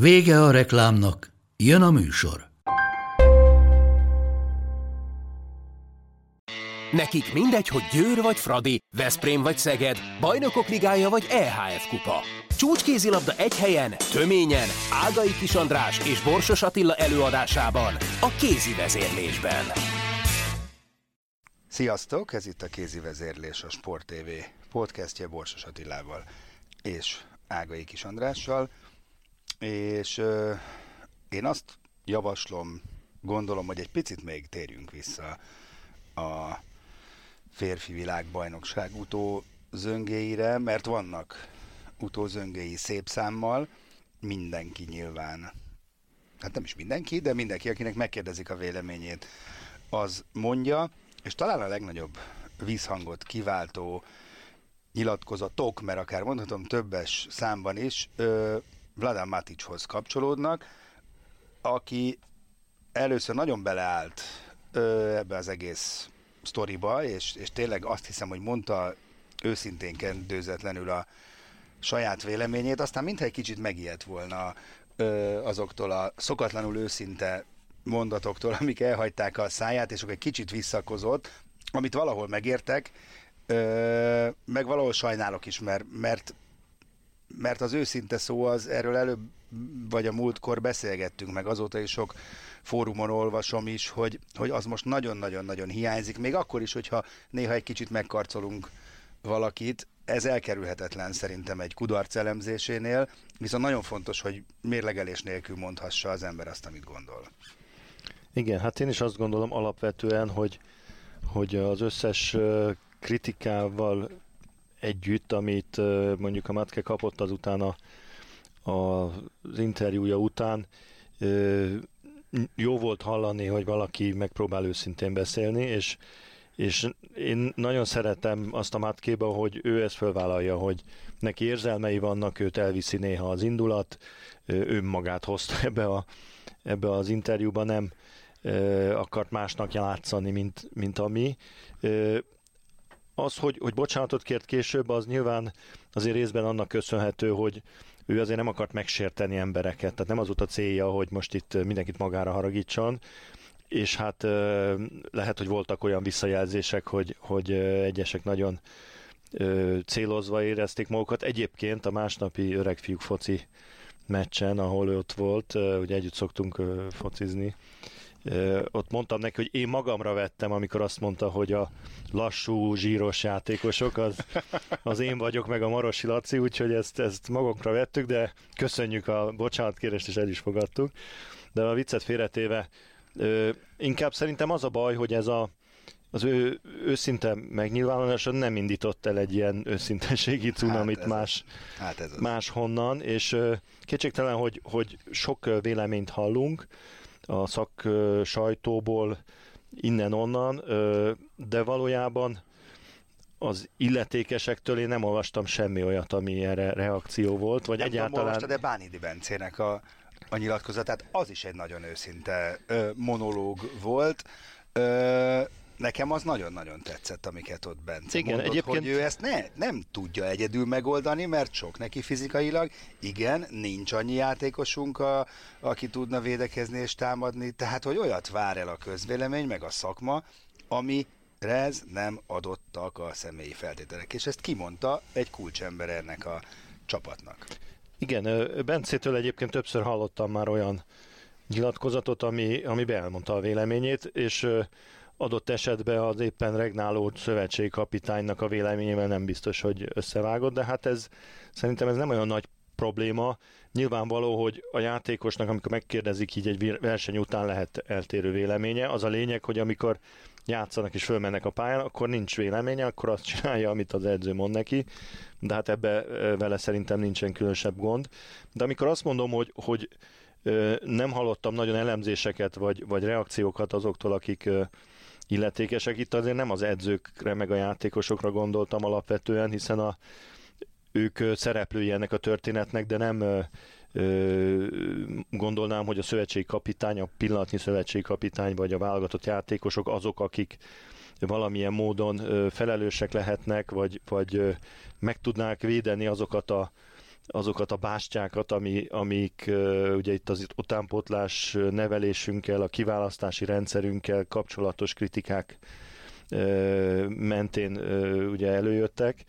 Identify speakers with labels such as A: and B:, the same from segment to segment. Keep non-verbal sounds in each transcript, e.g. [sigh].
A: Vége a reklámnak, jön a műsor.
B: Nekik mindegy, hogy Győr vagy Fradi, Veszprém vagy Szeged, Bajnokok Ligája vagy EHF Kupa. Csúcskézilabda egy helyen, töményen, Ágai Kis András és Borsos Attila előadásában, a kézi vezérlésben.
C: Sziasztok, ez itt a kézi vezérlés a Sport TV podcastje Borsos Attilával és Ágai Kis Andrással. És ö, én azt javaslom, gondolom, hogy egy picit még térjünk vissza a férfi világbajnokság utózöngéire, mert vannak utózöngéi szép számmal, mindenki nyilván, hát nem is mindenki, de mindenki, akinek megkérdezik a véleményét, az mondja, és talán a legnagyobb vízhangot kiváltó nyilatkozatok, mert akár mondhatom többes számban is, ö, Vladan Maticshoz kapcsolódnak, aki először nagyon beleállt ö, ebbe az egész sztoriba, és, és tényleg azt hiszem, hogy mondta őszintén kendőzetlenül a saját véleményét, aztán mintha egy kicsit megijedt volna ö, azoktól a szokatlanul őszinte mondatoktól, amik elhagyták a száját, és akkor egy kicsit visszakozott, amit valahol megértek, ö, meg valahol sajnálok is, mert, mert mert az őszinte szó az, erről előbb vagy a múltkor beszélgettünk, meg azóta is sok fórumon olvasom is, hogy, hogy az most nagyon-nagyon-nagyon hiányzik, még akkor is, hogyha néha egy kicsit megkarcolunk valakit, ez elkerülhetetlen szerintem egy kudarc elemzésénél, viszont nagyon fontos, hogy mérlegelés nélkül mondhassa az ember azt, amit gondol.
D: Igen, hát én is azt gondolom alapvetően, hogy, hogy az összes kritikával együtt, amit mondjuk a Matke kapott azután a, a, az interjúja után, jó volt hallani, hogy valaki megpróbál őszintén beszélni, és, és én nagyon szeretem azt a Matkéba, hogy ő ezt fölvállalja, hogy neki érzelmei vannak, őt elviszi néha az indulat, ő magát hozta ebbe, a, ebbe az interjúba, nem akart másnak játszani, mint, mint ami az, hogy, hogy bocsánatot kért később, az nyilván azért részben annak köszönhető, hogy ő azért nem akart megsérteni embereket, tehát nem az volt a célja, hogy most itt mindenkit magára haragítson, és hát lehet, hogy voltak olyan visszajelzések, hogy, hogy egyesek nagyon célozva érezték magukat. Egyébként a másnapi öregfiúk foci meccsen, ahol ő ott volt, ugye együtt szoktunk focizni, ott mondtam neki, hogy én magamra vettem, amikor azt mondta, hogy a lassú, zsíros játékosok, az, az én vagyok, meg a Marosi Laci, úgyhogy ezt, ezt magunkra vettük, de köszönjük a bocsánatkérést, és el is fogadtuk. De a viccet félretéve, inkább szerintem az a baj, hogy ez a, az ő őszinte megnyilvánulása nem indított el egy ilyen őszinteségi cunamit hát más, hát ez más honnan, és kétségtelen, hogy, hogy sok véleményt hallunk, a szak sajtóból, innen-onnan, de valójában az illetékesektől én nem olvastam semmi olyat, ami erre reakció volt, vagy nem egyáltalán...
C: Nem de Bánidi Bencének a, a nyilatkozatát, az is egy nagyon őszinte ö, monológ volt. Ö, Nekem az nagyon-nagyon tetszett, amiket ott Bence Igen, mondott, egyébként... hogy ő ezt ne, nem tudja egyedül megoldani, mert sok neki fizikailag. Igen, nincs annyi játékosunk, a, aki tudna védekezni és támadni, tehát hogy olyat vár el a közvélemény, meg a szakma, ami ez nem adottak a személyi feltételek. És ezt kimondta egy kulcsember ennek a csapatnak.
D: Igen, Bencétől egyébként többször hallottam már olyan nyilatkozatot, ami, ami elmondta a véleményét, és adott esetben az éppen regnáló szövetségkapitánynak a véleményével nem biztos, hogy összevágott, de hát ez szerintem ez nem olyan nagy probléma. Nyilvánvaló, hogy a játékosnak, amikor megkérdezik így egy verseny után lehet eltérő véleménye. Az a lényeg, hogy amikor játszanak és fölmennek a pályán, akkor nincs véleménye, akkor azt csinálja, amit az edző mond neki, de hát ebbe vele szerintem nincsen különösebb gond. De amikor azt mondom, hogy, hogy nem hallottam nagyon elemzéseket vagy, vagy reakciókat azoktól, akik illetékesek. Itt azért nem az edzőkre meg a játékosokra gondoltam alapvetően, hiszen a, ők szereplői ennek a történetnek, de nem gondolnám, hogy a szövetségi kapitány, a pillanatnyi szövetségi kapitány vagy a válogatott játékosok azok, akik valamilyen módon felelősek lehetnek, vagy, vagy meg tudnák védeni azokat a azokat a bástyákat, ami, amik ugye itt az utánpótlás nevelésünkkel, a kiválasztási rendszerünkkel kapcsolatos kritikák mentén ugye előjöttek.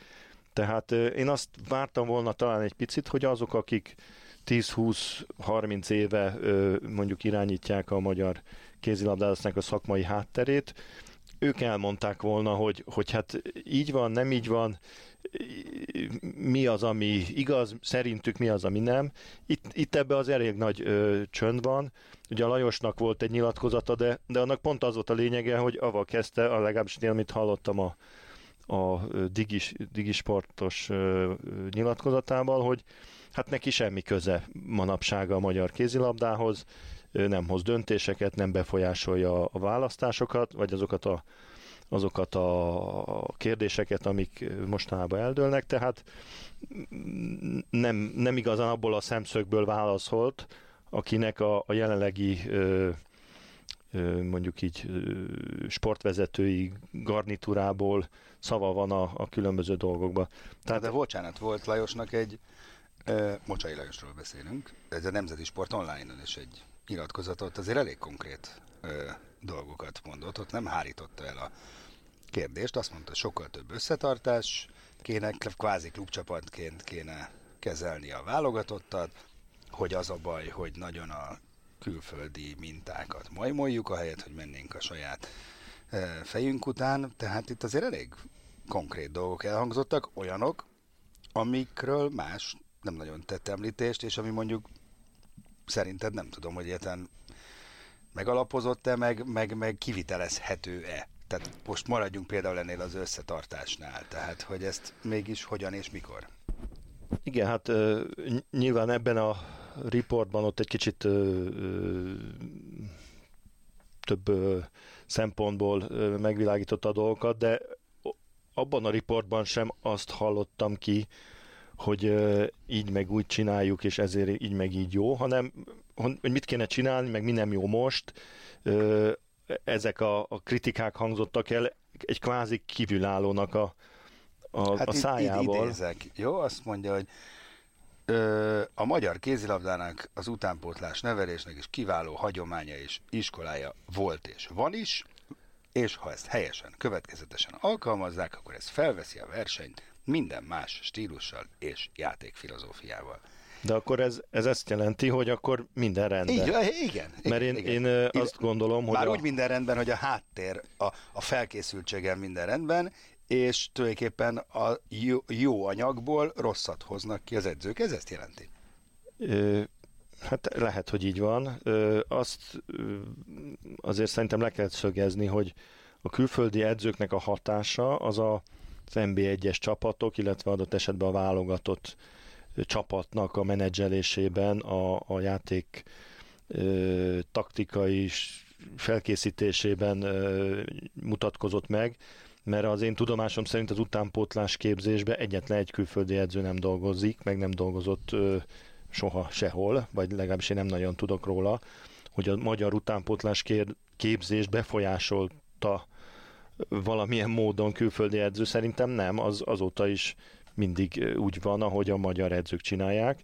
D: Tehát én azt vártam volna talán egy picit, hogy azok, akik 10-20-30 éve mondjuk irányítják a magyar kézilabdázásnak a szakmai hátterét, ők elmondták volna, hogy, hogy hát így van, nem így van, mi az, ami igaz, szerintük mi az, ami nem. Itt, itt ebbe az elég nagy ö, csönd van. Ugye a Lajosnak volt egy nyilatkozata, de, de annak pont az volt a lényege, hogy avval kezdte, a legalábbis én, amit hallottam a, a digis, digisportos ö, nyilatkozatával, hogy hát neki semmi köze manapsága a magyar kézilabdához, nem hoz döntéseket, nem befolyásolja a választásokat, vagy azokat a azokat a kérdéseket, amik mostanában eldőlnek, tehát nem, nem igazán abból a szemszögből válaszolt, akinek a, a jelenlegi mondjuk így sportvezetői garnitúrából szava van a, a különböző dolgokba.
C: Tehát, de bocsánat, volt Lajosnak egy, Mocsai Lajosról beszélünk, ez a Nemzeti Sport Online-on is egy nyilatkozatot, azért elég konkrét ö, dolgokat mondott, ott nem hárította el a kérdést, azt mondta, sokkal több összetartás kéne, kvázi klubcsapatként kéne kezelni a válogatottat, hogy az a baj, hogy nagyon a külföldi mintákat majmoljuk, ahelyett, hogy mennénk a saját fejünk után. Tehát itt azért elég konkrét dolgok elhangzottak, olyanok, amikről más nem nagyon tett említést, és ami mondjuk szerinted nem tudom, hogy egyetlen megalapozott-e, meg, meg, meg kivitelezhető-e. Tehát most maradjunk például ennél az összetartásnál, tehát hogy ezt mégis hogyan és mikor?
D: Igen, hát nyilván ebben a riportban ott egy kicsit több szempontból megvilágította a dolgokat, de abban a riportban sem azt hallottam ki, hogy így meg úgy csináljuk, és ezért így meg így jó, hanem hogy mit kéne csinálni, meg mi nem jó most, ezek a, a kritikák hangzottak el egy kvázi kívülállónak a, a,
C: hát
D: a szájából.
C: Idézek, jó? Azt mondja, hogy ö, a magyar kézilabdának, az utánpótlás nevelésnek is kiváló hagyománya és iskolája volt és van is, és ha ezt helyesen, következetesen alkalmazzák, akkor ez felveszi a versenyt minden más stílussal és játékfilozófiával.
D: De akkor ez, ez ezt jelenti, hogy akkor minden rendben.
C: Így, igen.
D: Mert én,
C: igen.
D: én azt gondolom, hogy...
C: Már
D: a...
C: úgy minden rendben, hogy a háttér, a, a felkészültségen minden rendben, és tulajdonképpen a jó, jó anyagból rosszat hoznak ki az edzők. Ez ezt jelenti?
D: Ö, hát lehet, hogy így van. Ö, azt ö, azért szerintem le kell szögezni, hogy a külföldi edzőknek a hatása az a, az NB1-es csapatok, illetve adott esetben a válogatott csapatnak a menedzselésében a, a játék ö, taktikai felkészítésében ö, mutatkozott meg, mert az én tudomásom szerint az utánpótlás képzésbe egyetlen egy külföldi edző nem dolgozik, meg nem dolgozott ö, soha sehol, vagy legalábbis én nem nagyon tudok róla, hogy a magyar utánpótlás képzést befolyásolta valamilyen módon külföldi edző, szerintem nem, az azóta is mindig úgy van, ahogy a magyar edzők csinálják,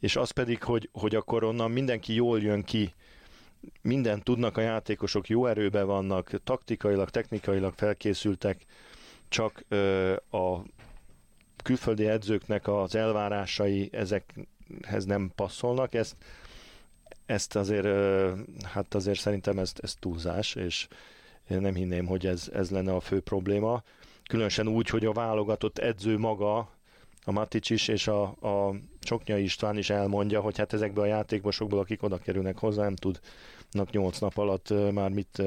D: és az pedig, hogy, hogy akkor onnan mindenki jól jön ki, minden tudnak a játékosok, jó erőben vannak, taktikailag, technikailag felkészültek, csak ö, a külföldi edzőknek az elvárásai ezekhez nem passzolnak, ezt, ezt azért, ö, hát azért szerintem ez, ez túlzás, és nem hinném, hogy ez, ez lenne a fő probléma különösen úgy, hogy a válogatott edző maga a Matic is, és a, a Csoknyai István is elmondja, hogy hát ezekből a játékosokból, akik oda kerülnek hozzá, nem tudnak 8 nap alatt már mit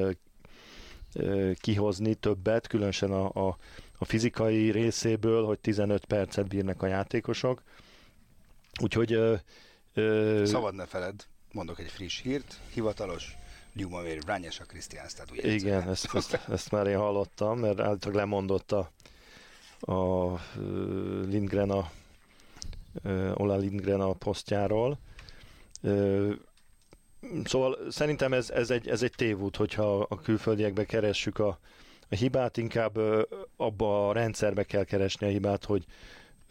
D: kihozni többet, különösen a, a, a fizikai részéből, hogy 15 percet bírnak a játékosok. Úgyhogy... Ö,
C: ö, Szabad ne feled, mondok egy friss hírt, hivatalos Liumavér Rányes a Krisztiánsztát.
D: Igen, ezt, ezt, ezt, már én hallottam, mert általában lemondott a, a Lindgren a Ola Lindgren a posztjáról. Szóval szerintem ez, ez, egy, ez egy tévút, hogyha a külföldiekbe keressük a, a hibát, inkább abba a rendszerbe kell keresni a hibát, hogy,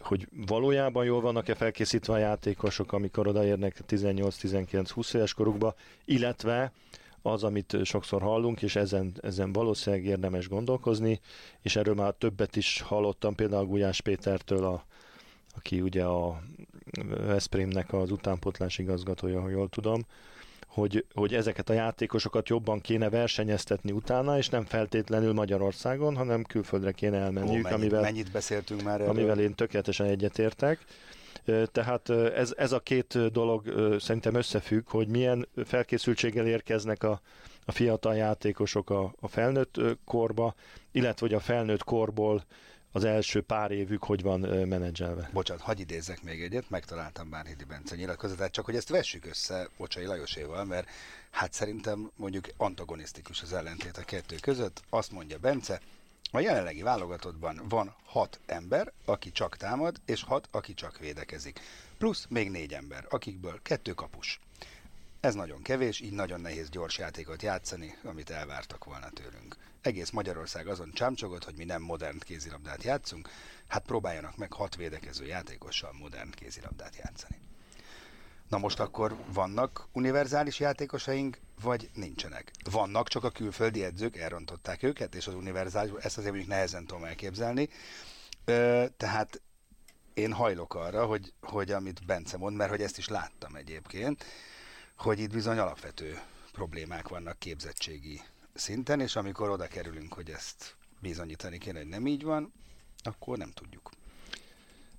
D: hogy valójában jól vannak-e felkészítve a játékosok, amikor odaérnek 18-19-20 éves korukba, illetve az, amit sokszor hallunk, és ezen, ezen valószínűleg érdemes gondolkozni, és erről már többet is hallottam, például Gulyás Pétertől, a, aki ugye a Veszprémnek az utánpotlás igazgatója, ha jól tudom, hogy, hogy ezeket a játékosokat jobban kéne versenyeztetni utána, és nem feltétlenül Magyarországon, hanem külföldre kéne elmenniük, Ó,
C: mennyit,
D: amivel,
C: mennyit beszéltünk már erről?
D: amivel én tökéletesen egyetértek. Tehát ez, ez a két dolog szerintem összefügg, hogy milyen felkészültséggel érkeznek a, a fiatal játékosok a, a felnőtt korba, illetve hogy a felnőtt korból az első pár évük hogy van menedzselve.
C: Bocsánat, hagyj idézzek még egyet, megtaláltam Bánhidi Bence nyilatkozatát, csak hogy ezt vessük össze Bocsai Lajoséval, mert hát szerintem mondjuk antagonisztikus az ellentét a kettő között. Azt mondja Bence, a jelenlegi válogatottban van hat ember, aki csak támad, és hat, aki csak védekezik. Plusz még négy ember, akikből kettő kapus. Ez nagyon kevés, így nagyon nehéz gyors játékot játszani, amit elvártak volna tőlünk. Egész Magyarország azon csámcsogott, hogy mi nem modern kézilabdát játszunk, hát próbáljanak meg hat védekező játékossal modern kézilabdát játszani. Na most akkor vannak univerzális játékosaink, vagy nincsenek? Vannak, csak a külföldi edzők elrontották őket, és az univerzális, ezt azért mondjuk nehezen tudom elképzelni. Ö, tehát én hajlok arra, hogy, hogy amit Bence mond, mert hogy ezt is láttam egyébként, hogy itt bizony alapvető problémák vannak képzettségi szinten, és amikor oda kerülünk, hogy ezt bizonyítani kéne, hogy nem így van, akkor nem tudjuk.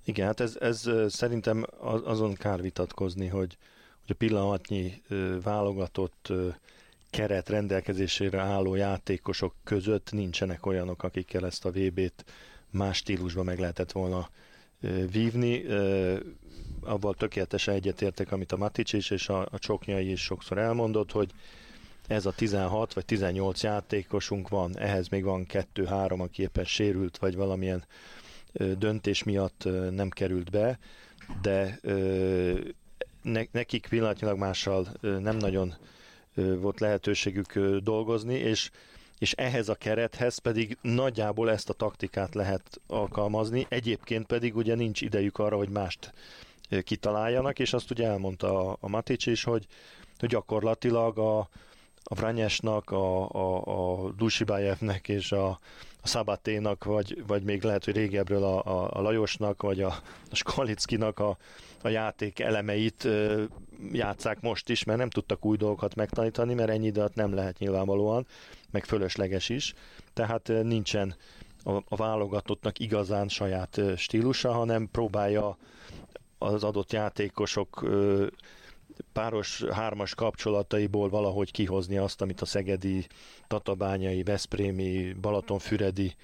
D: Igen, hát ez, ez szerintem azon kár vitatkozni, hogy, hogy a pillanatnyi válogatott keret rendelkezésére álló játékosok között nincsenek olyanok, akikkel ezt a VB-t más stílusban meg lehetett volna vívni. Abban tökéletesen egyetértek, amit a Matic is és a, a Csoknyai is sokszor elmondott, hogy ez a 16 vagy 18 játékosunk van, ehhez még van 2-3, aki éppen sérült, vagy valamilyen döntés miatt nem került be, de nekik pillanatnyilag mással nem nagyon volt lehetőségük dolgozni, és és ehhez a kerethez pedig nagyjából ezt a taktikát lehet alkalmazni, egyébként pedig ugye nincs idejük arra, hogy mást kitaláljanak, és azt ugye elmondta a, a Matic is, hogy, hogy gyakorlatilag a, a Vranyesnak, a, a, a Dusibájevnek és a, a Szabaténak, vagy, vagy még lehet, hogy régebről a, a, a Lajosnak, vagy a, a Skalickinak a, a játék elemeit ö, játszák most is, mert nem tudtak új dolgokat megtanítani, mert ennyi időt nem lehet nyilvánvalóan, meg fölösleges is, tehát ö, nincsen a, a válogatottnak igazán saját ö, stílusa, hanem próbálja az adott játékosok ö, páros hármas kapcsolataiból valahogy kihozni azt, amit a szegedi, tatabányai, veszprémi, balatonfüredi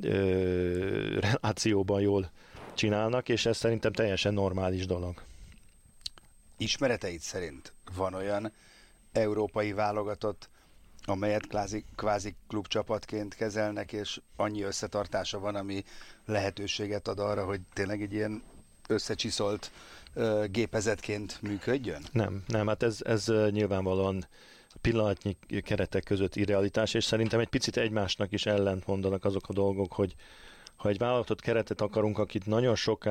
D: ö, relációban jól csinálnak, és ez szerintem teljesen normális dolog.
C: Ismereteid szerint van olyan európai válogatott, amelyet kvázi, kvázi klubcsapatként kezelnek, és annyi összetartása van, ami lehetőséget ad arra, hogy tényleg egy ilyen összecsiszolt gépezetként működjön?
D: Nem, nem, hát ez, ez nyilvánvalóan pillanatnyi keretek között irrealitás, és szerintem egy picit egymásnak is ellent mondanak azok a dolgok, hogy ha egy vállalatot keretet akarunk, akit nagyon sok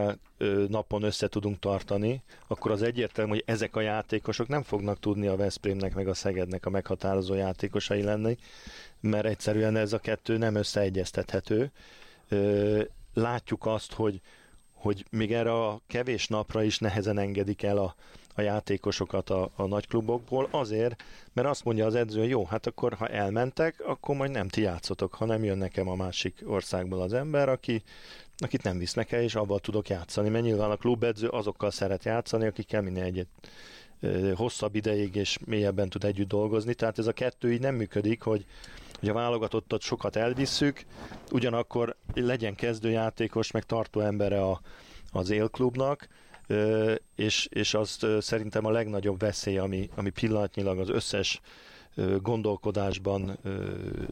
D: napon össze tudunk tartani, akkor az egyértelmű, hogy ezek a játékosok nem fognak tudni a Veszprémnek meg a Szegednek a meghatározó játékosai lenni, mert egyszerűen ez a kettő nem összeegyeztethető. Látjuk azt, hogy hogy még erre a kevés napra is nehezen engedik el a, a játékosokat a, a nagyklubokból, azért, mert azt mondja az edző, hogy jó, hát akkor ha elmentek, akkor majd nem ti játszotok, hanem jön nekem a másik országból az ember, aki akit nem visznek el, és abban tudok játszani, mert nyilván a klubedző azokkal szeret játszani, akikkel minél egyet hosszabb ideig és mélyebben tud együtt dolgozni, tehát ez a kettő így nem működik, hogy, hogy a válogatottat sokat elvisszük, ugyanakkor legyen kezdőjátékos, meg tartó embere a, az élklubnak, és, és azt szerintem a legnagyobb veszély, ami, ami pillanatnyilag az összes gondolkodásban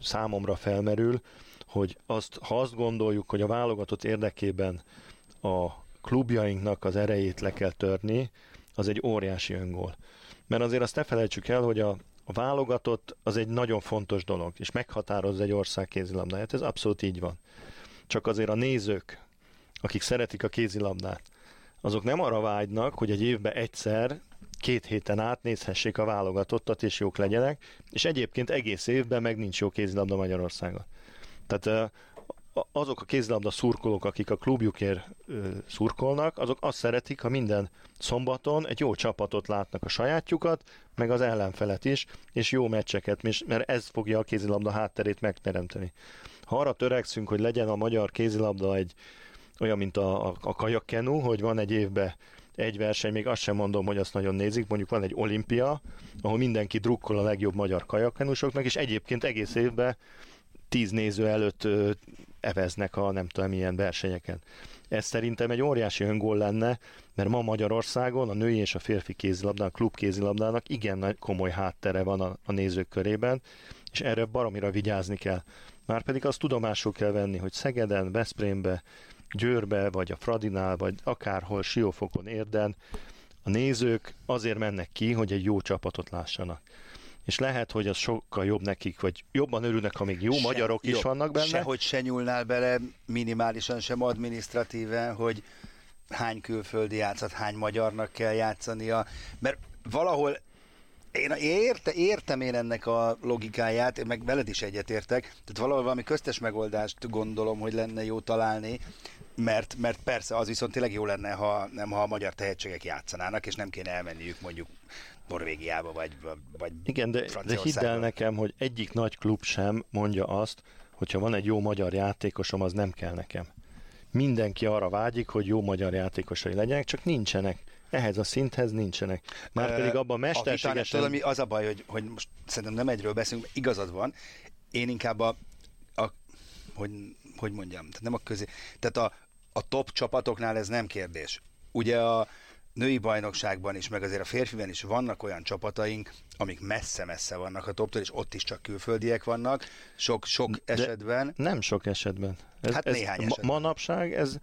D: számomra felmerül, hogy azt, ha azt gondoljuk, hogy a válogatott érdekében a klubjainknak az erejét le kell törni, az egy óriási öngól. Mert azért azt ne felejtsük el, hogy a, a válogatott az egy nagyon fontos dolog, és meghatározza egy ország kézilabdáját. Ez abszolút így van. Csak azért a nézők, akik szeretik a kézilabdát, azok nem arra vágynak, hogy egy évben egyszer, két héten át nézhessék a válogatottat, és jók legyenek, és egyébként egész évben meg nincs jó kézilabda Magyarországon. Tehát azok a kézilabda szurkolók, akik a klubjukért szurkolnak, azok azt szeretik, ha minden szombaton egy jó csapatot látnak a sajátjukat, meg az ellenfelet is, és jó meccseket, mert ez fogja a kézilabda hátterét megteremteni. Ha arra törekszünk, hogy legyen a magyar kézilabda egy olyan, mint a, a, a kajakkenu, hogy van egy évben egy verseny, még azt sem mondom, hogy azt nagyon nézik, mondjuk van egy olimpia, ahol mindenki drukkol a legjobb magyar kajakkenusoknak, és egyébként egész évben tíz néző előtt eveznek a nem tudom milyen versenyeken. Ez szerintem egy óriási öngól lenne, mert ma Magyarországon a női és a férfi kézilabdának, klub kézilabdának igen nagy komoly háttere van a, a nézők körében, és erre baromira vigyázni kell. Márpedig azt tudomásul kell venni, hogy Szegeden, Veszprémbe, Győrbe, vagy a Fradinál, vagy akárhol Siófokon érden, a nézők azért mennek ki, hogy egy jó csapatot lássanak. És lehet, hogy az sokkal jobb nekik, vagy jobban örülnek, ha még jó se, magyarok is jobb. vannak benne.
C: Sehogy se nyúlnál bele minimálisan sem administratíven, hogy hány külföldi játszat, hány magyarnak kell játszania, mert valahol én érte, értem én ennek a logikáját, meg veled is egyetértek, tehát valahol valami köztes megoldást gondolom, hogy lenne jó találni, mert, mert persze az viszont tényleg jó lenne, ha nem ha a magyar tehetségek játszanának, és nem kéne elmenniük mondjuk Norvégiába, vagy, vagy
D: Igen, de, de hidd el nekem, hogy egyik nagy klub sem mondja azt, hogyha van egy jó magyar játékosom, az nem kell nekem. Mindenki arra vágyik, hogy jó magyar játékosai legyenek, csak nincsenek. Ehhez a szinthez nincsenek. Már pedig abban mesterségesen...
C: Tudod, az a baj, hogy, hogy most szerintem nem egyről beszélünk, igazad van. Én inkább a, a hogy, hogy mondjam, tehát nem a közé, tehát a, a top csapatoknál ez nem kérdés. Ugye a női bajnokságban is, meg azért a férfiben is vannak olyan csapataink, amik messze-messze vannak a toptól, és ott is csak külföldiek vannak, sok, sok De esetben.
D: Nem sok esetben.
C: Ez, hát ez néhány esetben.
D: Manapság ez,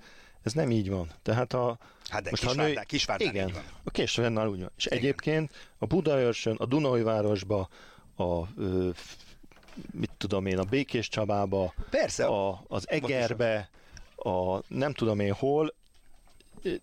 D: ez nem így van. Tehát a,
C: hát de most Kisvárdán, nő... Kisvárdán
D: igen, van. a Kisvárdán úgy van. És igen. egyébként a Budaörsön, a Dunajvárosba, a ö, mit tudom én, a Békés Csabába,
C: Persze,
D: a, az Egerbe, a nem tudom én hol,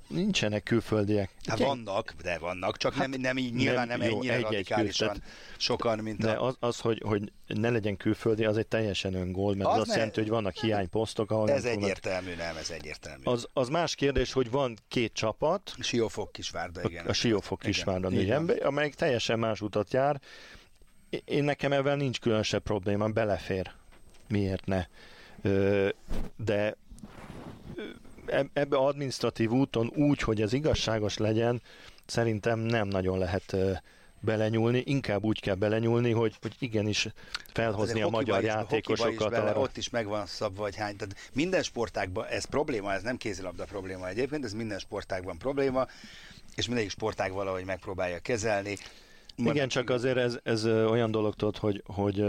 D: nincsenek külföldiek.
C: Hát vannak, de vannak, csak hát nem, nem így, nyilván nem, nem jó, ennyire egy, radikálisan egy sokan, mint
D: de a... az, az hogy, hogy ne legyen külföldi, az egy teljesen öngól, mert az, az azt ne... jelenti, hogy vannak hiányposztok, ahol
C: Ez egyértelmű, tudnak... nem, ez egyértelmű.
D: Az, az más kérdés, hogy van két csapat.
C: Siófok Kisvárda, igen.
D: A, a Siófok Kisvárda nőjembe, amelyik teljesen más utat jár. Én nekem ebben nincs különösebb probléma, belefér. Miért ne? De ebbe administratív úton úgy, hogy ez igazságos legyen, szerintem nem nagyon lehet belenyúlni, inkább úgy kell belenyúlni, hogy, hogy igenis felhozni a magyar is, játékosokat.
C: Is bele, arra. Ott is megvan szabva, vagy hány. Tehát minden sportágban ez probléma, ez nem kézilabda probléma egyébként, ez minden sportágban probléma, és mindegyik sportág valahogy megpróbálja kezelni.
D: Igen, csak azért ez, ez olyan dolog tudod, hogy, hogy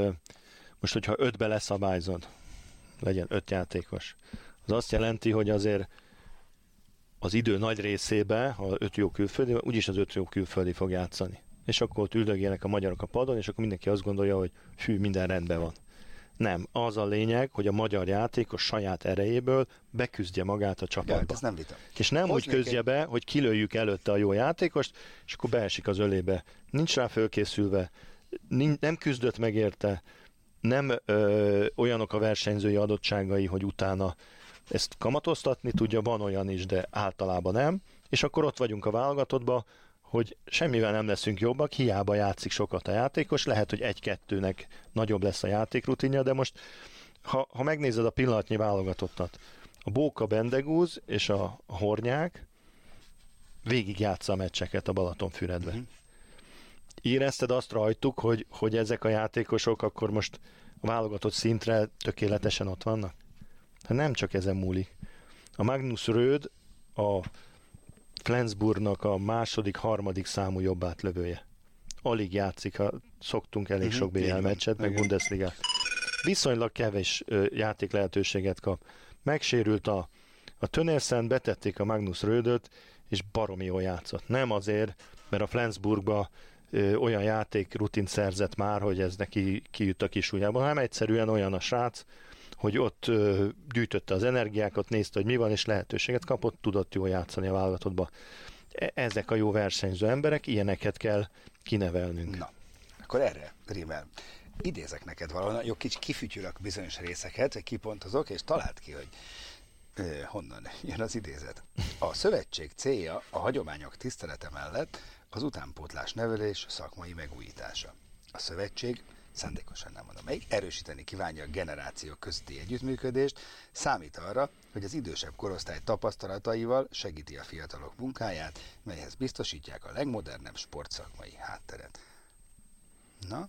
D: most, hogyha ötbe leszabályzod, legyen öt játékos, az azt jelenti, hogy azért az idő nagy részébe, ha öt jó külföldi, úgyis az öt jó külföldi fog játszani. És akkor ott üldögélnek a magyarok a padon, és akkor mindenki azt gondolja, hogy fű, minden rendben van. Nem, az a lényeg, hogy a magyar játékos saját erejéből beküzdje magát a csapatba. Ja,
C: ez nem vita.
D: És nem Hoznék úgy küzdje egy... be, hogy kilőjük előtte a jó játékost, és akkor beesik az ölébe. Nincs rá fölkészülve, nem küzdött meg érte, nem ö, olyanok a versenyzői adottságai, hogy utána ezt kamatoztatni tudja, van olyan is, de általában nem, és akkor ott vagyunk a válogatottban, hogy semmivel nem leszünk jobbak, hiába játszik sokat a játékos, lehet, hogy egy-kettőnek nagyobb lesz a játékrutinja, de most ha, ha megnézed a pillanatnyi válogatottat, a Bóka Bendegúz és a, Hornyák végig játsza a meccseket a Balatonfüredbe. Uh-huh. Érezted azt rajtuk, hogy, hogy ezek a játékosok akkor most a válogatott szintre tökéletesen ott vannak? Hát nem csak ezen múlik. A Magnus Röd a Flensburgnak a második, harmadik számú jobb átlövője. Alig játszik, ha szoktunk elég uh-huh, sok BL meccset, meg Bundesliga. Viszonylag kevés ö, játék lehetőséget kap. Megsérült a, a Tönérsen, betették a Magnus Rödöt, és baromi jól játszott. Nem azért, mert a Flensburgba ö, olyan játék rutint szerzett már, hogy ez neki kijut a kis ujjában, hanem egyszerűen olyan a srác, hogy ott ö, gyűjtötte az energiákat, nézte, hogy mi van, és lehetőséget kapott, tudott jól játszani a válogatottba. E- ezek a jó versenyző emberek, ilyeneket kell kinevelnünk.
C: Na, akkor erre, Rimel, idézek neked valahol, jó, kicsit kifütyülök bizonyos részeket, kipontozok, és talált ki, hogy ö, honnan jön az idézet. A szövetség célja a hagyományok tisztelete mellett az utánpótlás nevelés szakmai megújítása. A szövetség szándékosan nem mondom melyik, erősíteni kívánja a generációk közti együttműködést, számít arra, hogy az idősebb korosztály tapasztalataival segíti a fiatalok munkáját, melyhez biztosítják a legmodernebb sportszakmai hátteret. Na,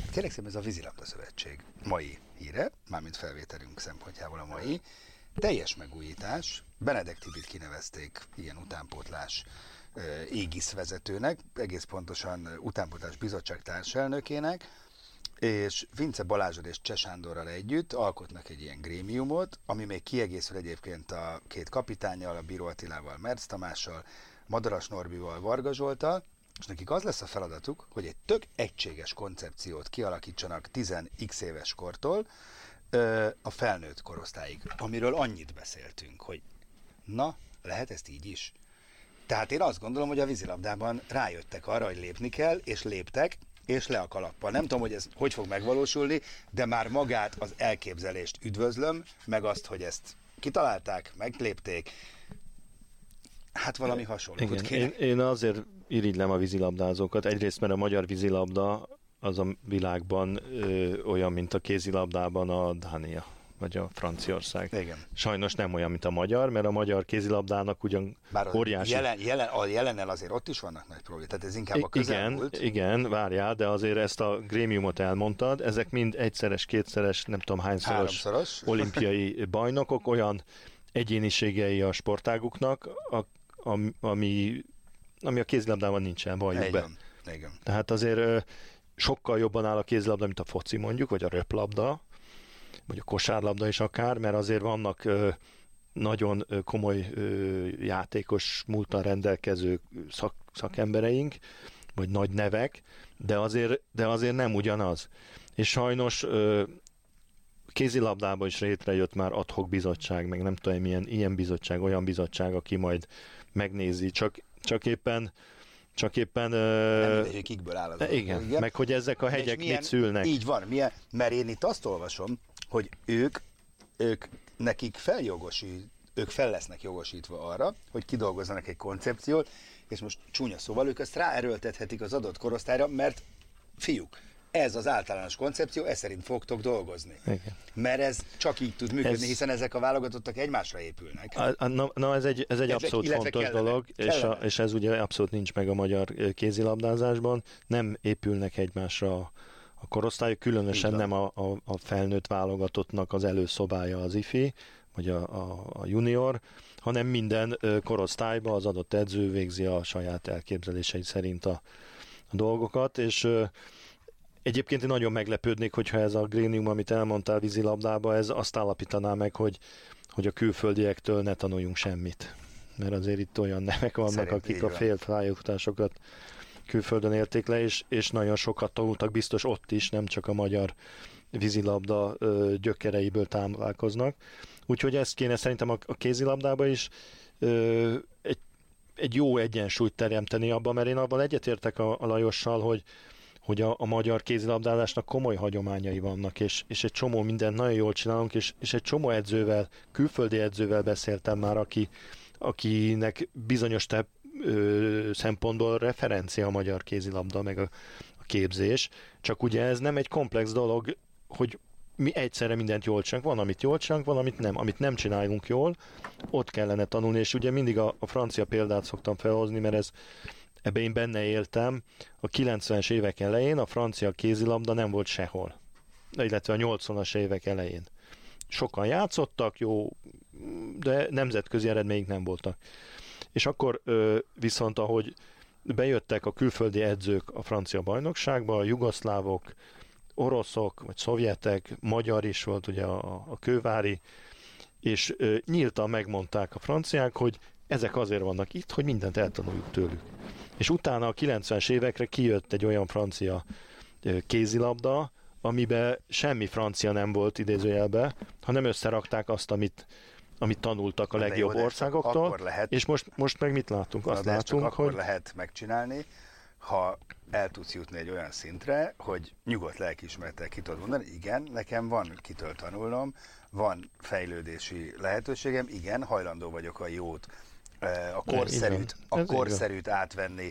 C: hát kérlek szépen ez a Vízilabda Szövetség mai híre, mármint felvételünk szempontjából a mai, teljes megújítás, Benedek Tibit kinevezték ilyen utánpótlás égisz vezetőnek, egész pontosan utánpótlás bizottság társelnökének, és Vince Balázsod és Csesándorral együtt alkotnak egy ilyen grémiumot, ami még kiegészül egyébként a két kapitányjal, a Bíró Attilával, Merc Tamással, Madaras Norbival, Varga Zsoltal, és nekik az lesz a feladatuk, hogy egy tök egységes koncepciót kialakítsanak 10x éves kortól a felnőtt korosztályig, amiről annyit beszéltünk, hogy na, lehet ezt így is? Tehát én azt gondolom, hogy a vízilabdában rájöttek arra, hogy lépni kell, és léptek, és le a kalappal. Nem tudom, hogy ez hogy fog megvalósulni, de már magát az elképzelést üdvözlöm, meg azt, hogy ezt kitalálták, meglépték. Hát valami hasonló.
D: Én, én azért irigylem a vízilabdázókat. Egyrészt, mert a magyar vízilabda az a világban ö, olyan, mint a kézilabdában a Dánia vagy a Franciaország.
C: Igen.
D: Sajnos nem olyan, mint a magyar, mert a magyar kézilabdának ugyan
C: Bár
D: óriási...
C: Jelen, jelen, a jelennel azért ott is vannak nagy problémák, tehát ez inkább a közelmúlt.
D: Igen, igen, várjál, de azért ezt a grémiumot elmondtad, ezek mind egyszeres, kétszeres, nem tudom hányszoros
C: Háromszoros. [laughs]
D: olimpiai bajnokok, olyan egyéniségei a sportáguknak, a, ami, ami a kézilabdában nincsen, valljuk be.
C: Igen.
D: Tehát azért sokkal jobban áll a kézilabda, mint a foci mondjuk, vagy a röplabda, vagy a kosárlabda is akár, mert azért vannak nagyon komoly játékos múltan rendelkező szak, szakembereink, vagy nagy nevek, de azért, de azért nem ugyanaz. És sajnos kézilabdában is létrejött már adhok bizottság, meg nem tudom milyen ilyen bizottság, olyan bizottság, aki majd megnézi, csak, csak éppen csak éppen...
C: Nem mindegy, hogy kikből áll az
D: igen, igen, meg hogy ezek a hegyek milyen, mit szülnek.
C: Így van, milyen, mert én itt azt olvasom, hogy ők, ők nekik feljogosít, ők fel lesznek jogosítva arra, hogy kidolgozzanak egy koncepciót, és most csúnya szóval ők ezt ráerőltethetik az adott korosztályra, mert fiúk, ez az általános koncepció, ez szerint fogtok dolgozni.
D: Igen.
C: Mert ez csak így tud működni, ez... hiszen ezek a válogatottak egymásra épülnek.
D: A, a, na, na, ez egy, ez egy abszolút fontos kellene, dolog, kellene. És, a, és ez ugye abszolút nincs meg a magyar kézilabdázásban. Nem épülnek egymásra a korosztályok, különösen nem a, a, a felnőtt válogatottnak az előszobája az IFI, vagy a, a, a junior, hanem minden korosztályban az adott edző végzi a saját elképzelései szerint a, a dolgokat, és Egyébként én nagyon meglepődnék, hogyha ez a grénium, amit elmondtál vízilabdába, ez azt állapítaná meg, hogy, hogy a külföldiektől ne tanuljunk semmit. Mert azért itt olyan nevek vannak, Szerint akik a félpályafutásokat külföldön élték le, és, és nagyon sokat tanultak biztos ott is, nem csak a magyar vízilabda ö, gyökereiből táplálkoznak. Úgyhogy ezt kéne szerintem a, a kézilabdába is ö, egy, egy jó egyensúlyt teremteni abban, mert én abban egyetértek a, a Lajossal, hogy, hogy a, a magyar kézilabdázásnak komoly hagyományai vannak, és, és egy csomó mindent nagyon jól csinálunk, és, és egy csomó edzővel, külföldi edzővel beszéltem már, aki, akinek bizonyos te, szempontból referencia a magyar kézilabda, meg a, a képzés, csak ugye ez nem egy komplex dolog, hogy mi egyszerre mindent jól csinálunk. Van, amit jól csinálunk, van, amit nem. Amit nem csinálunk jól, ott kellene tanulni, és ugye mindig a, a francia példát szoktam felhozni, mert ez ebbe én benne éltem. A 90-es évek elején a francia kézilabda nem volt sehol, illetve a 80-as évek elején. Sokan játszottak, jó, de nemzetközi eredmények nem voltak. És akkor viszont, ahogy bejöttek a külföldi edzők a francia bajnokságba, a jugoszlávok, oroszok, vagy szovjetek, magyar is volt ugye a, a kővári, és ö, nyíltan megmondták a franciák, hogy ezek azért vannak itt, hogy mindent eltanuljuk tőlük. És utána a 90-es évekre kijött egy olyan francia ö, kézilabda, amiben semmi francia nem volt idézőjelbe, hanem összerakták azt, amit, amit tanultak a legjobb jó, országoktól, lehet, és most, most meg mit látunk?
C: Azt látunk, csak hogy... lehet megcsinálni, ha el tudsz jutni egy olyan szintre, hogy nyugodt lelkiismerettel ki tudod mondani, igen, nekem van kitől tanulnom, van fejlődési lehetőségem, igen, hajlandó vagyok a jót, a korszerűt, a korszerűt átvenni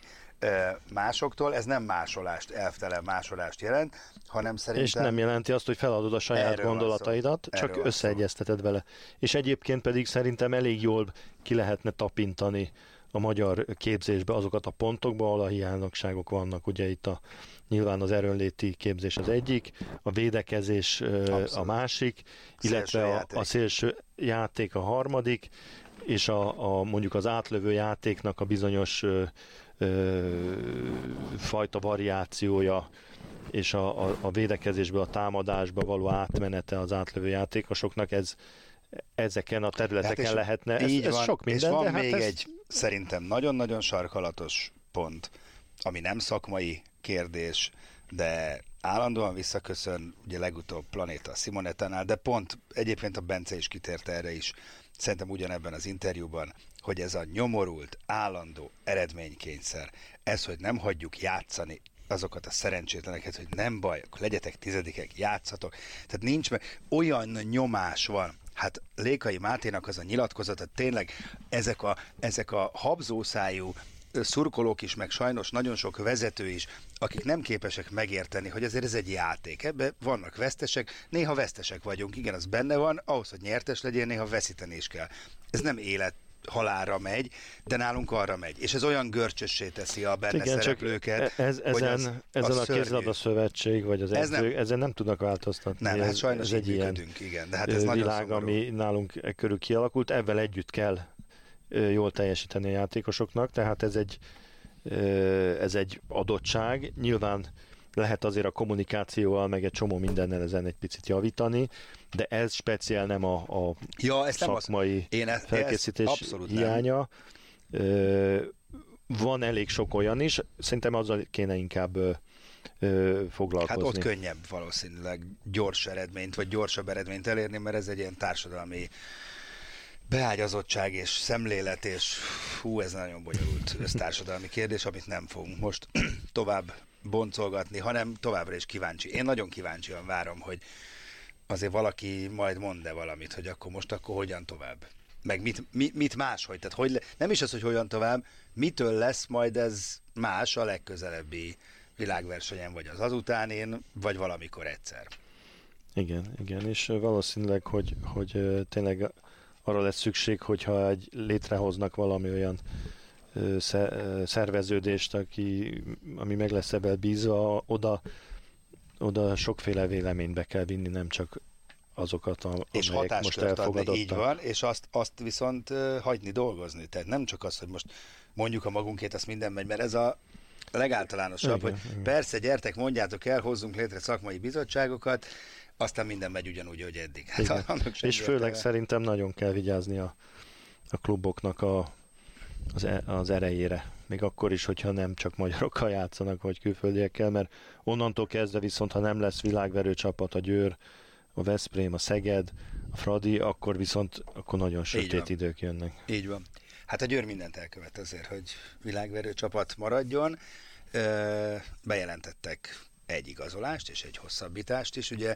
C: másoktól. Ez nem másolást, elvtelen másolást jelent, hanem szerintem...
D: És nem jelenti azt, hogy feladod a saját gondolataidat, csak összeegyezteted vele. És egyébként pedig szerintem elég jól ki lehetne tapintani a magyar képzésbe azokat a pontokba, ahol a hiányosságok vannak. Ugye itt a, nyilván az erőnléti képzés az egyik, a védekezés Abszolút. a másik, illetve a, a szélső játék a harmadik, és a, a mondjuk az átlövő játéknak a bizonyos ö, fajta variációja és a, a, a védekezésbe, a támadásba való átmenete az átlövő játékosoknak, ez, ezeken a területeken hát lehetne. Ez, ez van, sok minden,
C: és van
D: de
C: hát még
D: ez...
C: egy szerintem nagyon-nagyon sarkalatos pont, ami nem szakmai kérdés, de állandóan visszaköszön, ugye legutóbb Planéta Simonetánál, de pont egyébként a Bence is kitért erre is, szerintem ugyanebben az interjúban, hogy ez a nyomorult, állandó eredménykényszer, ez, hogy nem hagyjuk játszani azokat a szerencsétleneket, hogy nem baj, legyetek tizedikek, játszatok. Tehát nincs meg, olyan nyomás van, hát Lékai Máténak az a nyilatkozata, tényleg ezek a, ezek a habzószájú szurkolók is, meg sajnos nagyon sok vezető is, akik nem képesek megérteni, hogy azért ez egy játék. Ebben vannak vesztesek, néha vesztesek vagyunk, igen, az benne van, ahhoz, hogy nyertes legyél, néha veszíteni is kell. Ez nem élet halára megy, de nálunk arra megy. És ez olyan görcsössé teszi a benne Igen, szereplőket,
D: csak ez, ezen, ez, ezen a kézlabda szövetség, vagy az ez edző, nem, ezen nem tudnak változtatni.
C: Nem,
D: ez,
C: hát sajnos ez egy ilyen igen, de hát ez
D: világ, ami nálunk e körül kialakult, ezzel együtt kell jól teljesíteni a játékosoknak, tehát ez egy, ez egy adottság. Nyilván lehet azért a kommunikációval, meg egy csomó mindennel ezen egy picit javítani, de ez speciál nem a, a ja, ezt szakmai nem az... Én ezt, felkészítés ezt hiánya. Nem. Van elég sok olyan is, szerintem azzal kéne inkább foglalkozni.
C: Hát ott könnyebb valószínűleg gyors eredményt, vagy gyorsabb eredményt elérni, mert ez egy ilyen társadalmi beágyazottság és szemlélet, és hú, ez nagyon bonyolult össztársadalmi kérdés, amit nem fogunk most [clears throat] tovább boncolgatni, hanem továbbra is kíváncsi. Én nagyon kíváncsian várom, hogy azért valaki majd mond-e valamit, hogy akkor most akkor hogyan tovább. Meg mit, mit, mit máshogy. Tehát hogy le, nem is az, hogy hogyan tovább, mitől lesz majd ez más a legközelebbi világversenyen, vagy az azutánén, vagy valamikor egyszer.
D: Igen, igen, és valószínűleg, hogy, hogy tényleg arra lesz szükség, hogyha egy létrehoznak valami olyan szerveződést, aki, ami meg lesz ebben bízva, oda, oda sokféle véleményt be kell vinni, nem csak azokat, a,
C: és most elfogadottak. így van, és azt, azt viszont hagyni dolgozni. Tehát nem csak az, hogy most mondjuk a magunkét, azt minden megy, mert ez a legáltalánosabb, igen, hogy igen. persze, gyertek, mondjátok el, hozzunk létre szakmai bizottságokat, aztán minden megy ugyanúgy, hogy eddig.
D: Hát, és főleg el. szerintem nagyon kell vigyázni a, a kluboknak a, az, e, az erejére. Még akkor is, hogyha nem csak magyarokkal játszanak, vagy külföldiekkel, mert onnantól kezdve viszont, ha nem lesz világverő csapat, a Győr, a Veszprém, a Szeged, a Fradi, akkor viszont akkor nagyon sötét idők jönnek.
C: Így van. Hát a Győr mindent elkövet azért, hogy világverő csapat maradjon. Bejelentettek egy igazolást és egy hosszabbítást is. Ugye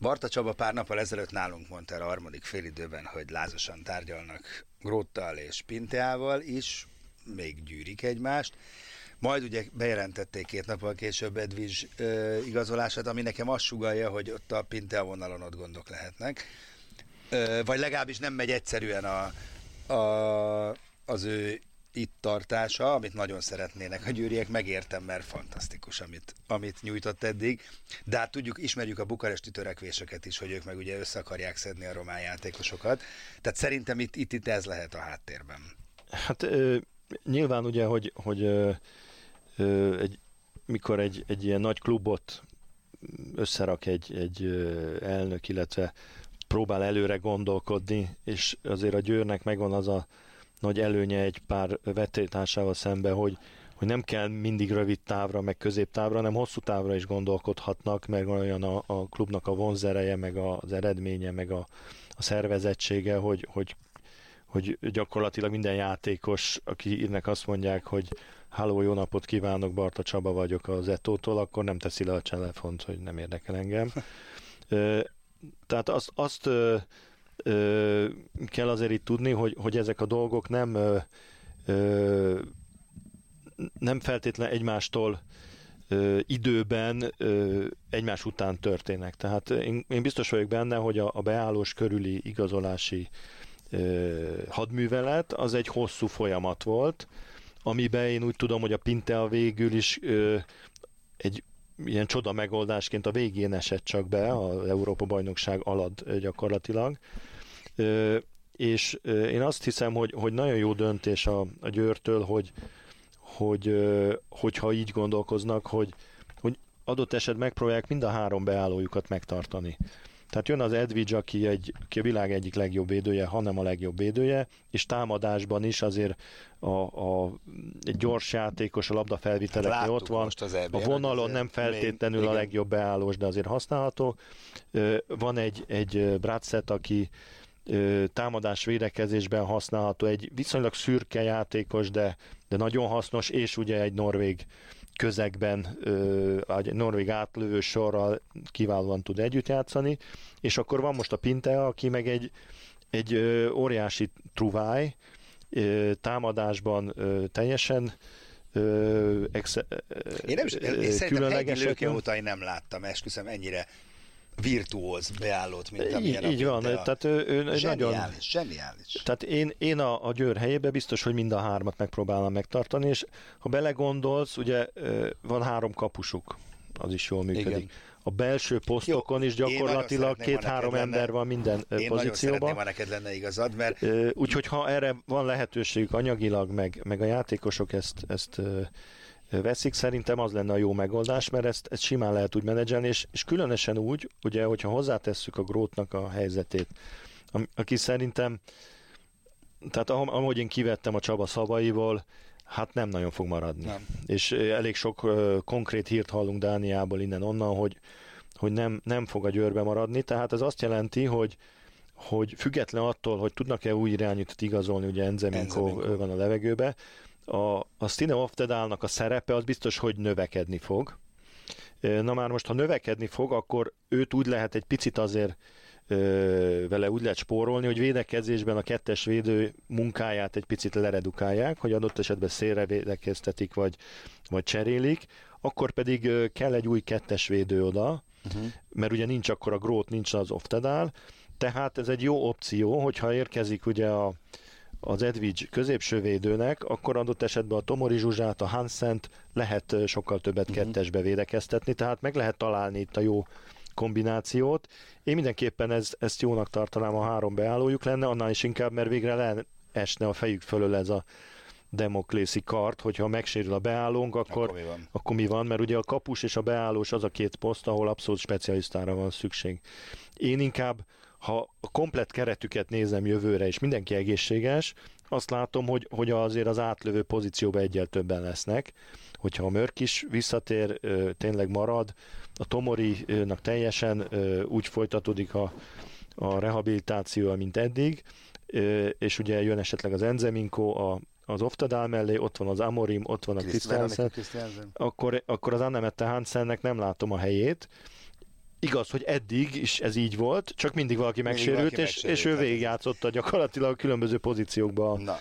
C: Barta Csaba pár nappal ezelőtt nálunk mondta el a harmadik félidőben, hogy lázasan tárgyalnak Gróttal és Pinteával is, még gyűrik egymást. Majd ugye bejelentették két nappal később Edvizs ö, igazolását, ami nekem azt sugalja, hogy ott a Pintel vonalon ott gondok lehetnek. Ö, vagy legalábbis nem megy egyszerűen a, a, az ő itt tartása, amit nagyon szeretnének a győriek, megértem, mert fantasztikus, amit, amit nyújtott eddig. De hát tudjuk, ismerjük a bukaresti törekvéseket is, hogy ők meg ugye össze akarják szedni a román játékosokat. Tehát szerintem itt, itt, itt ez lehet a háttérben.
D: Hát ö, nyilván ugye, hogy, hogy ö, ö, egy, mikor egy, egy ilyen nagy klubot összerak egy, egy elnök, illetve próbál előre gondolkodni, és azért a Győrnek megvan az a nagy előnye egy pár vetétársával szembe, hogy, hogy nem kell mindig rövid távra, meg középtávra, hanem hosszú távra is gondolkodhatnak, meg olyan a, a klubnak a vonzereje, meg az eredménye, meg a, a szervezettsége, hogy, hogy, hogy gyakorlatilag minden játékos, aki írnek azt mondják, hogy Háló, jó napot kívánok, Barta Csaba vagyok az Etótól, akkor nem teszi le a telefont, hogy nem érdekel engem. [laughs] Tehát azt, azt ö, kell azért itt tudni, hogy, hogy ezek a dolgok nem ö, ö, nem feltétlen egymástól ö, időben ö, egymás után történnek. Tehát én, én biztos vagyok benne, hogy a, a beállós körüli igazolási ö, hadművelet az egy hosszú folyamat volt, amiben én úgy tudom, hogy a Pintea végül is ö, egy ilyen csoda megoldásként a végén esett csak be az Európa bajnokság alatt gyakorlatilag. És én azt hiszem, hogy, hogy nagyon jó döntés a, a Győrtől, hogy, hogy, hogyha így gondolkoznak, hogy, hogy adott eset megpróbálják mind a három beállójukat megtartani. Tehát jön az Edwidge, aki, egy, aki a világ egyik legjobb védője, hanem a legjobb védője, és támadásban is azért a, a, egy gyors játékos, a labda felvitelek ott van.
C: Most az
D: a vonalon nem feltétlenül még, a legjobb beállós, de azért használható. Van egy, egy Bratset, aki támadás védekezésben használható, egy viszonylag szürke játékos, de, de nagyon hasznos, és ugye egy norvég közegben egy norvég átlövő sorral kiválóan tud együtt játszani, és akkor van most a Pintea, aki meg egy, egy óriási truváj, támadásban teljesen ex,
C: én nem is, én szerintem óta én nem láttam, esküszöm, ennyire virtuóz beállót, mint amilyen
D: Így, így van,
C: a...
D: tehát ő, ő
C: zseniális, nagyon... Zseniális,
D: Tehát én, én a, a Győr helyébe biztos, hogy mind a hármat megpróbálnám megtartani, és ha belegondolsz, ugye van három kapusuk, az is jól működik. Igen. A belső posztokon Jó, is gyakorlatilag két-három ember van minden én pozícióban.
C: Én neked lenne igazad, mert...
D: Úgyhogy ha erre van lehetőségük anyagilag, meg, meg a játékosok ezt, ezt veszik, szerintem az lenne a jó megoldás, mert ezt, ezt simán lehet úgy menedzselni, és, és különösen úgy, ugye, hogyha hozzátesszük a Grótnak a helyzetét, aki szerintem, tehát ahogy én kivettem a Csaba szavaiból, hát nem nagyon fog maradni. Nem. És elég sok uh, konkrét hírt hallunk Dániából innen-onnan, hogy, hogy nem, nem fog a győrbe maradni, tehát ez azt jelenti, hogy hogy független attól, hogy tudnak-e új irányítót igazolni, ugye Enzeminko van a levegőbe, a, a Stine Oftedálnak a szerepe az biztos, hogy növekedni fog. Na már most, ha növekedni fog, akkor őt úgy lehet egy picit azért vele úgy lehet spórolni, hogy védekezésben a kettes védő munkáját egy picit leredukálják, hogy adott esetben szélre védekeztetik, vagy, vagy cserélik, akkor pedig kell egy új kettes védő oda, uh-huh. mert ugye nincs akkor a grót, nincs az oftedál, tehát ez egy jó opció, hogyha érkezik ugye a az Edwidge középső védőnek, akkor adott esetben a Tomori Zsuzsát, a Hansent lehet sokkal többet uh-huh. kettesbe védekeztetni, tehát meg lehet találni itt a jó kombinációt. Én mindenképpen ez, ezt jónak tartanám, a három beállójuk lenne, annál is inkább, mert végre leesne a fejük fölül ez a demoklészi kart, hogyha megsérül a beállónk, akkor, akkor, mi van? akkor mi van, mert ugye a kapus és a beállós az a két poszt, ahol abszolút specialistára van szükség. Én inkább ha a komplet keretüket nézem jövőre, és mindenki egészséges, azt látom, hogy, hogy azért az átlövő pozícióban egyel többen lesznek. Hogyha a Mörk is visszatér, tényleg marad, a Tomorinak teljesen úgy folytatódik a, a rehabilitáció, mint eddig, és ugye jön esetleg az Enzeminko, a, az Oftadál mellé, ott van az Amorim, ott van a Christensen, akkor, akkor az Annemette Hansennek nem látom a helyét, Igaz, hogy eddig is ez így volt, csak mindig valaki mindig megsérült, valaki és, megsérült, és ő végigjátszotta gyakorlatilag a különböző pozíciókban Na,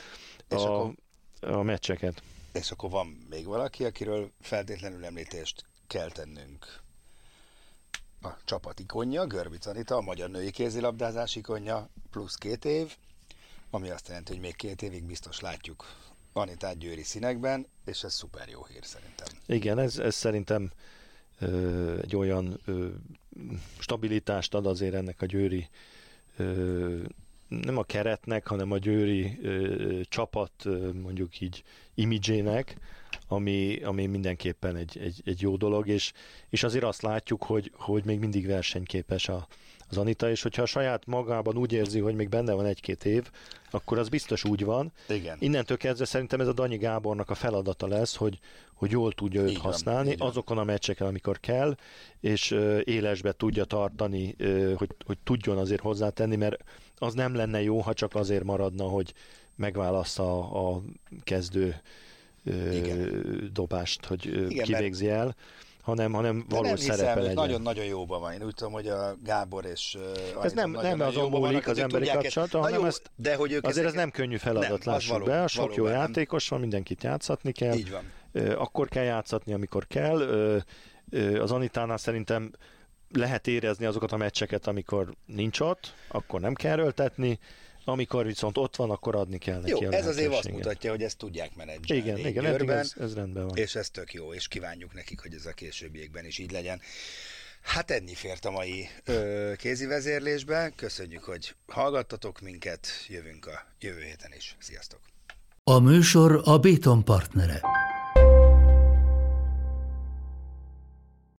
D: a, a, a meccseket.
C: És akkor van még valaki, akiről feltétlenül említést kell tennünk. A csapat ikonja, Görbic Anita, a magyar női kézilabdázás ikonja, plusz két év, ami azt jelenti, hogy még két évig biztos látjuk Anitát győri színekben, és ez szuper jó hír szerintem.
D: Igen, ez, ez szerintem ö, egy olyan ö, stabilitást ad azért ennek a győri nem a keretnek, hanem a győri ö, csapat ö, mondjuk így imidzsének, ami, ami mindenképpen egy, egy, egy jó dolog, és, és azért azt látjuk, hogy, hogy még mindig versenyképes a, az Anita, és hogyha a saját magában úgy érzi, hogy még benne van egy-két év, akkor az biztos úgy van.
C: Igen.
D: Innentől kezdve szerintem ez a Danyi Gábornak a feladata lesz, hogy, hogy jól tudja őt
C: Így
D: használni
C: van.
D: azokon a meccseken, amikor kell, és ö, élesbe tudja tartani, ö, hogy, hogy tudjon azért hozzátenni, mert az nem lenne jó, ha csak azért maradna, hogy megválassza a, a kezdő ö,
C: Igen.
D: dobást, hogy
C: Igen,
D: kivégzi el, hanem, hanem valós
C: nem hiszem,
D: szerepe legyen.
C: nagyon-nagyon jóban van. Én úgy tudom, hogy a Gábor és uh,
D: Ez nem- nem azon múlik az emberi kapcsolata, hanem
C: jó,
D: ezt-
C: de hogy ők
D: Azért ez nem könnyű feladat,
C: Nem,
D: lássuk
C: való-
D: be. Sok jó
C: nem.
D: játékos van, mindenkit játszatni kell.
C: Így van.
D: Akkor kell játszatni, amikor kell. Az Anitánál szerintem lehet érezni azokat a meccseket, amikor nincs ott, akkor nem kell erőltetni, amikor viszont ott van, akkor adni kell neki
C: Jó,
D: a
C: ez azért azt mutatja, hogy ezt tudják menedzselni.
D: Igen, igen,
C: Győrben,
D: ez, ez rendben van.
C: és ez tök jó, és kívánjuk nekik, hogy ez a későbbiekben is így legyen. Hát ennyi fért a mai ö, kézi vezérlésbe. Köszönjük, hogy hallgattatok minket. Jövünk a jövő héten is. Sziasztok!
A: A műsor a Béton partnere.